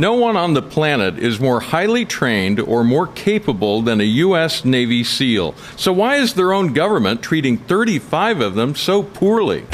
No one on the planet is more highly trained or more capable than a U.S. Navy SEAL. So, why is their own government treating 35 of them so poorly?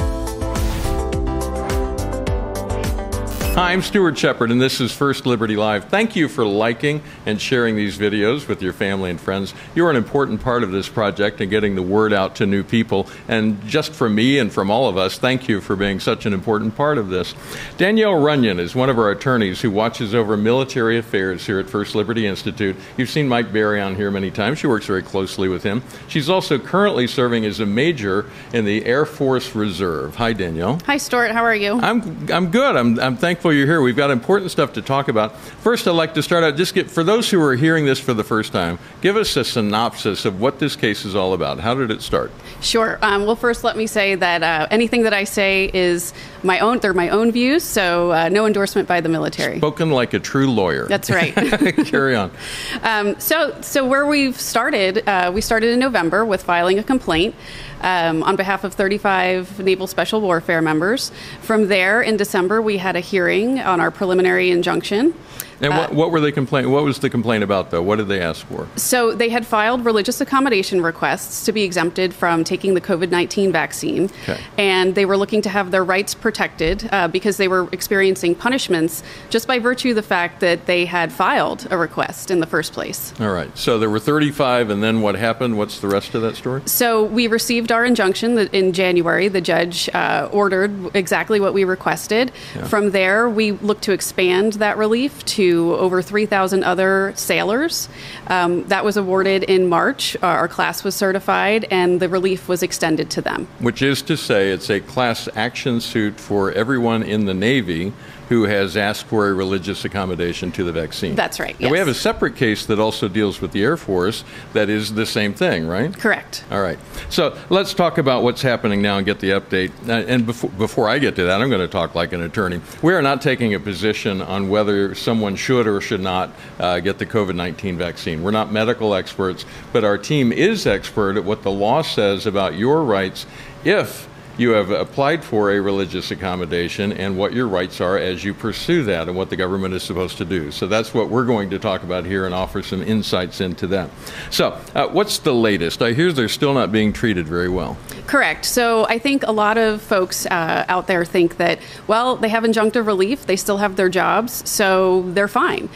I'm Stuart Shepard, and this is First Liberty Live. Thank you for liking and sharing these videos with your family and friends. You're an important part of this project and getting the word out to new people. And just from me and from all of us, thank you for being such an important part of this. Danielle Runyan is one of our attorneys who watches over military affairs here at First Liberty Institute. You've seen Mike Berry on here many times. She works very closely with him. She's also currently serving as a major in the Air Force Reserve. Hi, Danielle. Hi, Stuart. How are you? I'm, I'm good. I'm, I'm thankful you're here. We've got important stuff to talk about. First, I'd like to start out just get for those who are hearing this for the first time, give us a synopsis of what this case is all about. How did it start? Sure. Um, well, first, let me say that uh, anything that I say is my own. They're my own views, so uh, no endorsement by the military. Spoken like a true lawyer. That's right. Carry on. Um, so, so where we've started, uh, we started in November with filing a complaint. Um, on behalf of 35 Naval Special Warfare members. From there, in December, we had a hearing on our preliminary injunction. And what, what were they complaining? What was the complaint about, though? What did they ask for? So they had filed religious accommodation requests to be exempted from taking the COVID 19 vaccine. Okay. And they were looking to have their rights protected uh, because they were experiencing punishments just by virtue of the fact that they had filed a request in the first place. All right. So there were 35, and then what happened? What's the rest of that story? So we received our injunction that in January. The judge uh, ordered exactly what we requested. From there, we looked to expand that relief to over 3,000 other sailors. Um, that was awarded in March. Uh, Our class was certified, and the relief was extended to them. Which is to say, it's a class action suit for everyone in the Navy who has asked for a religious accommodation to the vaccine. That's right, And we have a separate case that also deals with the Air Force that is the same thing, right? Correct. All right. So let's talk about what's happening now and get the update. Uh, and before, before I get to that, I'm going to talk like an attorney. We are not taking a position on whether someone should or should not uh, get the COVID 19 vaccine. We're not medical experts, but our team is expert at what the law says about your rights if you have applied for a religious accommodation and what your rights are as you pursue that and what the government is supposed to do. So that's what we're going to talk about here and offer some insights into that. So, uh, what's the latest? I hear they're still not being treated very well. Correct. So I think a lot of folks uh, out there think that, well, they have injunctive relief, they still have their jobs, so they're fine.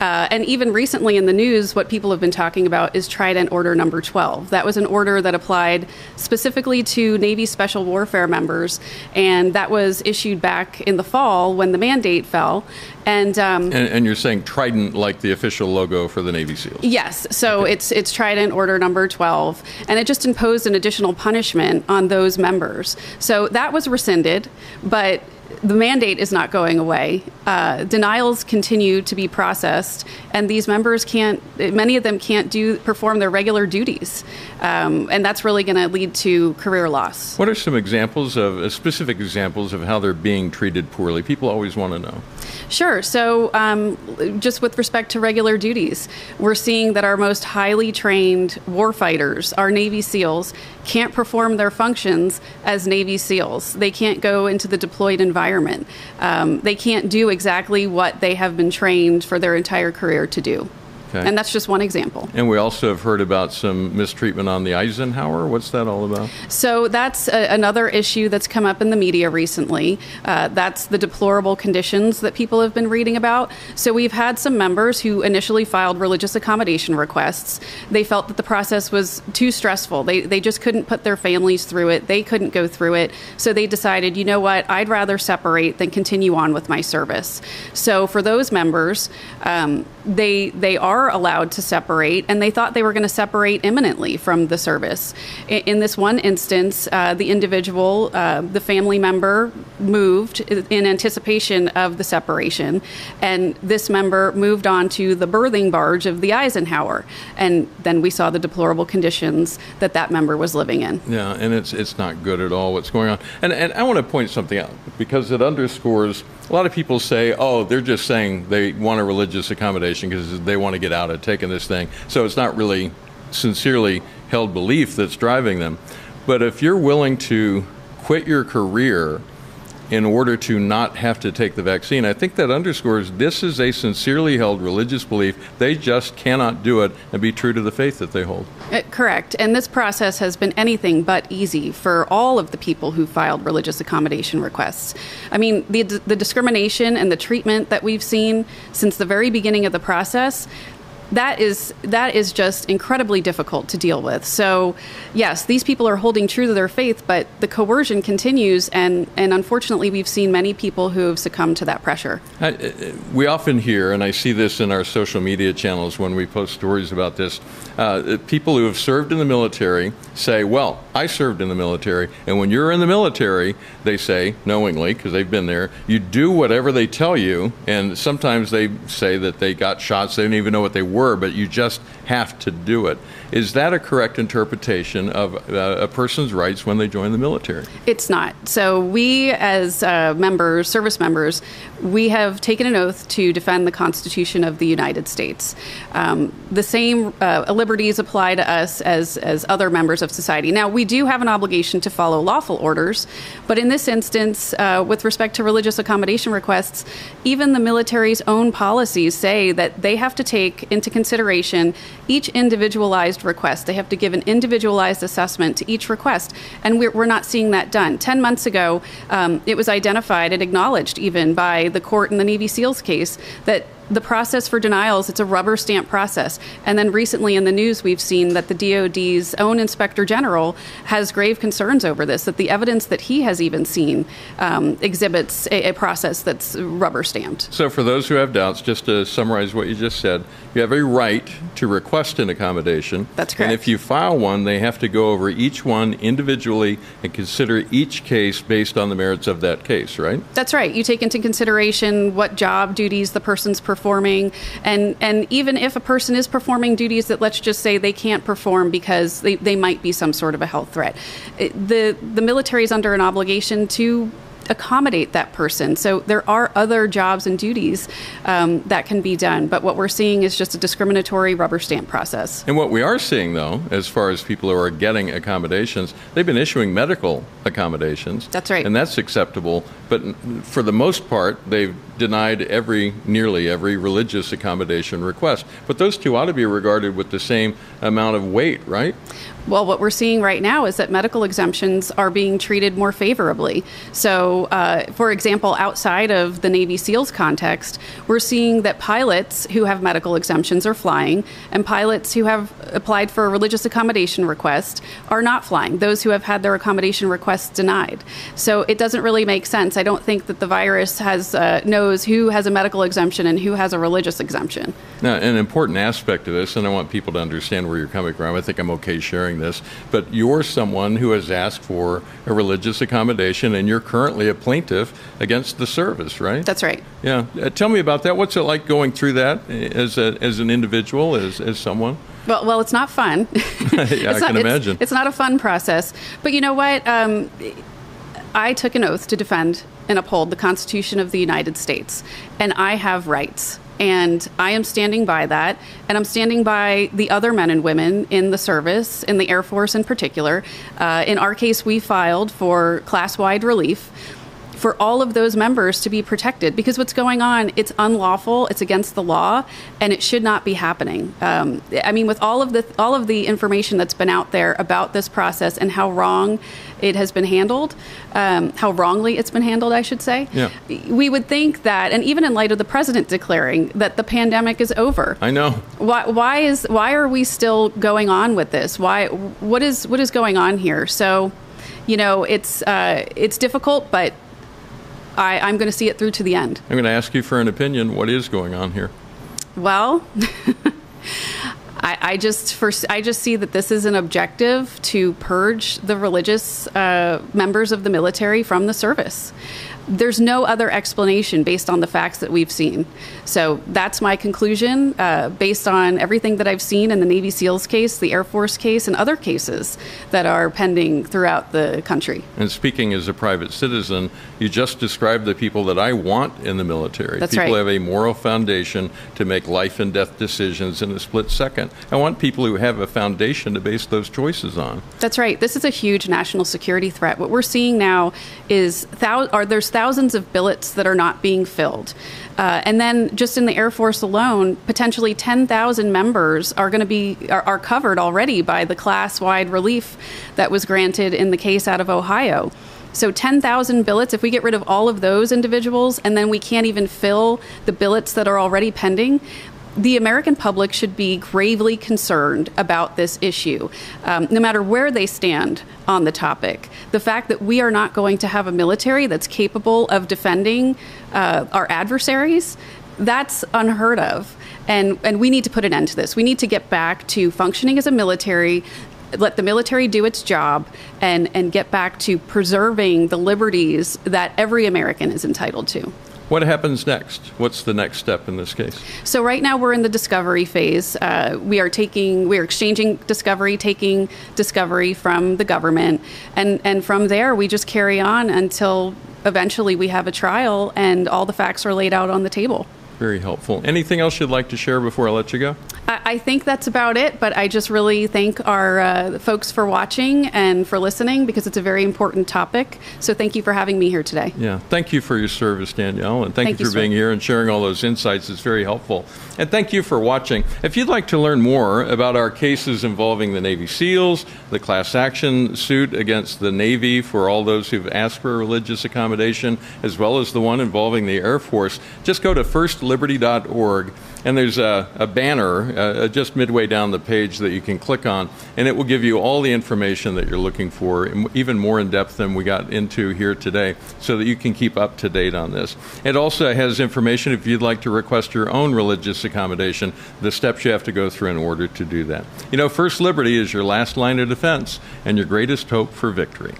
Uh, and even recently in the news, what people have been talking about is Trident Order Number 12. That was an order that applied specifically to Navy Special Warfare members, and that was issued back in the fall when the mandate fell. And, um, And, and you're saying Trident like the official logo for the Navy SEALs. Yes, so it's it's Trident Order Number 12, and it just imposed an additional punishment on those members. So that was rescinded, but the mandate is not going away. Uh, denials continue to be processed, and these members can't. Many of them can't do perform their regular duties, um, and that's really going to lead to career loss. What are some examples of uh, specific examples of how they're being treated poorly? People always want to know. Sure. So, um, just with respect to regular duties, we're seeing that our most highly trained warfighters, our Navy SEALs, can't perform their functions as Navy SEALs. They can't go into the deployed environment. Um, they can't do exactly what they have been trained for their entire career to do. Okay. And that's just one example. And we also have heard about some mistreatment on the Eisenhower. What's that all about? So that's a, another issue that's come up in the media recently. Uh, that's the deplorable conditions that people have been reading about. So we've had some members who initially filed religious accommodation requests. They felt that the process was too stressful. They, they just couldn't put their families through it. They couldn't go through it. So they decided, you know what, I'd rather separate than continue on with my service. So for those members, um, they they are allowed to separate, and they thought they were going to separate imminently from the service. In, in this one instance, uh, the individual, uh, the family member, moved in anticipation of the separation, and this member moved on to the berthing barge of the Eisenhower, and then we saw the deplorable conditions that that member was living in. Yeah, and it's it's not good at all what's going on. And and I want to point something out because it underscores a lot of people say, "Oh, they're just saying they want a religious accommodation because they want to get out of taking this thing." So it's not really sincerely held belief that's driving them. But if you're willing to quit your career in order to not have to take the vaccine. I think that underscores this is a sincerely held religious belief. They just cannot do it and be true to the faith that they hold. Uh, correct. And this process has been anything but easy for all of the people who filed religious accommodation requests. I mean, the, the discrimination and the treatment that we've seen since the very beginning of the process that is that is just incredibly difficult to deal with. So, yes, these people are holding true to their faith, but the coercion continues, and and unfortunately, we've seen many people who have succumbed to that pressure. I, uh, we often hear, and I see this in our social media channels when we post stories about this. Uh, people who have served in the military say, "Well, I served in the military," and when you're in the military, they say knowingly because they've been there, you do whatever they tell you, and sometimes they say that they got shots, they don't even know what they were were, but you just have to do it. Is that a correct interpretation of uh, a person's rights when they join the military? It's not. So, we as uh, members, service members, we have taken an oath to defend the Constitution of the United States. Um, the same uh, liberties apply to us as, as other members of society. Now, we do have an obligation to follow lawful orders, but in this instance, uh, with respect to religious accommodation requests, even the military's own policies say that they have to take into consideration each individualized request. They have to give an individualized assessment to each request, and we're, we're not seeing that done. Ten months ago, um, it was identified and acknowledged even by the court in the Navy SEALs case that the process for denials it's a rubber stamp process. And then recently in the news we've seen that the DoD's own inspector general has grave concerns over this that the evidence that he has even seen um, exhibits a, a, process that's rubber stamped. So for those who have doubts just to summarize what you just said you have a right to request an accommodation. That's correct and if you file one they have to go over each one individually and consider each case based on the merits of that case right? That's right. You take into consideration what job duties the person's performing performing and and even if a person is performing duties that let's just say they can't perform because they, they might be some sort of a health threat the the military is under an obligation to accommodate that person. So there are other jobs and duties um, that can be done, but what we're seeing is just a discriminatory rubber stamp process. And what we are seeing, though, as far as people who are getting accommodations, they've been issuing medical accommodations. That's right. And that's acceptable, but for the most part, they've denied every, nearly every religious accommodation request. But those two ought to be regarded with the same amount of weight, right? Well, what we're seeing right now is that medical exemptions are being treated more favorably. So, uh, for example, outside of the Navy SEALs context, we're seeing that pilots who have medical exemptions are flying, and pilots who have applied for a religious accommodation request are not flying, those who have had their accommodation requests denied. So, it doesn't really make sense. I don't think that the virus has uh, knows who has a medical exemption and who has a religious exemption. Now, an important aspect of this, and I want people to understand where you're coming from, I think I'm okay sharing this, but you're someone who has asked for a religious accommodation and you're currently a plaintiff against the service, right? That's right. Yeah. Uh, tell me about that. What's it like going through that as, a, as an individual, as, as someone? Well, well, it's not fun. yeah, I not, can imagine. It's, it's, not a fun process. But you know what? Um, I took an oath to defend and uphold the Constitution of the United States, and I have rights. And I am standing by that. And I'm standing by the other men and women in the service, in the Air Force in particular. Uh, in our case, we filed for class wide relief for all of those members to be protected because what's going on it's unlawful it's against the law and it should not be happening um, i mean with all of the all of the information that's been out there about this process and how wrong it has been handled um, how wrongly it's been handled i should say yeah. we would think that and even in light of the president declaring that the pandemic is over i know why, why is why are we still going on with this why what is what is going on here so you know it's uh, it's difficult but I, I'm going to see it through to the end. I'm going to ask you for an opinion. What is going on here? Well, I, I, just first I just see that this is an objective to purge the religious uh, members of the military from the service there's no other explanation based on the facts that we've seen. So that's my conclusion uh, based on everything that I've seen in the Navy SEALs case, the Air Force case, and other cases that are pending throughout the country. And speaking as a private citizen, you just described the people that I want in the military. That's people right. have a moral foundation to make life and death decisions in a split second. I want people who have a foundation to base those choices on. That's right. This is a huge national security threat. What we're seeing now is thou- are there's thousands of billets that are not being filled. Uh, and then just in the Air Force alone, potentially 10,000 members are going to be are, are covered already by the class-wide relief that was granted in the case out of Ohio. So 10,000 billets, if we get rid of all of those individuals and then we can't even fill the billets that are already pending, the American public should be gravely concerned about this issue, um, no matter where they stand on the topic. The fact that we are not going to have a military that's capable of defending uh, our adversaries, that's unheard of. And, and we need to put an end to this. We need to get back to functioning as a military let the military do its job and, and get back to preserving the liberties that every American is entitled to. What happens next? What's the next step in this case? So right now we're in the discovery phase. Uh, we are taking, we are exchanging discovery, taking discovery from the government, and and from there we just carry on until eventually we have a trial and all the facts are laid out on the table. Very helpful. Anything else you'd like to share before I let you go? I, I think that's about it, but I just really thank our uh, folks for watching and for listening because it's a very important topic. So thank you for having me here today. Yeah, thank you for your service, Danielle, and thank, Thank you you, for sir. being here and sharing all those insights. It's very helpful. And thank you for watching. If you'd like to learn more about our cases involving the Navy SEALs, the class action suit against the Navy for all those who've asked for religious accommodation, as well as the one involving the Air Force, just go to firstliberty.org. And there's a, a banner uh, just midway down the page that you can click on, and it will give you all the information that you're looking for, even more in depth than we got into here today, so that you can keep up to date on this. It also has information if you'd like to request your own religious accommodation, the steps you have to go through in order to do that. You know, First Liberty is your last line of defense and your greatest hope for victory.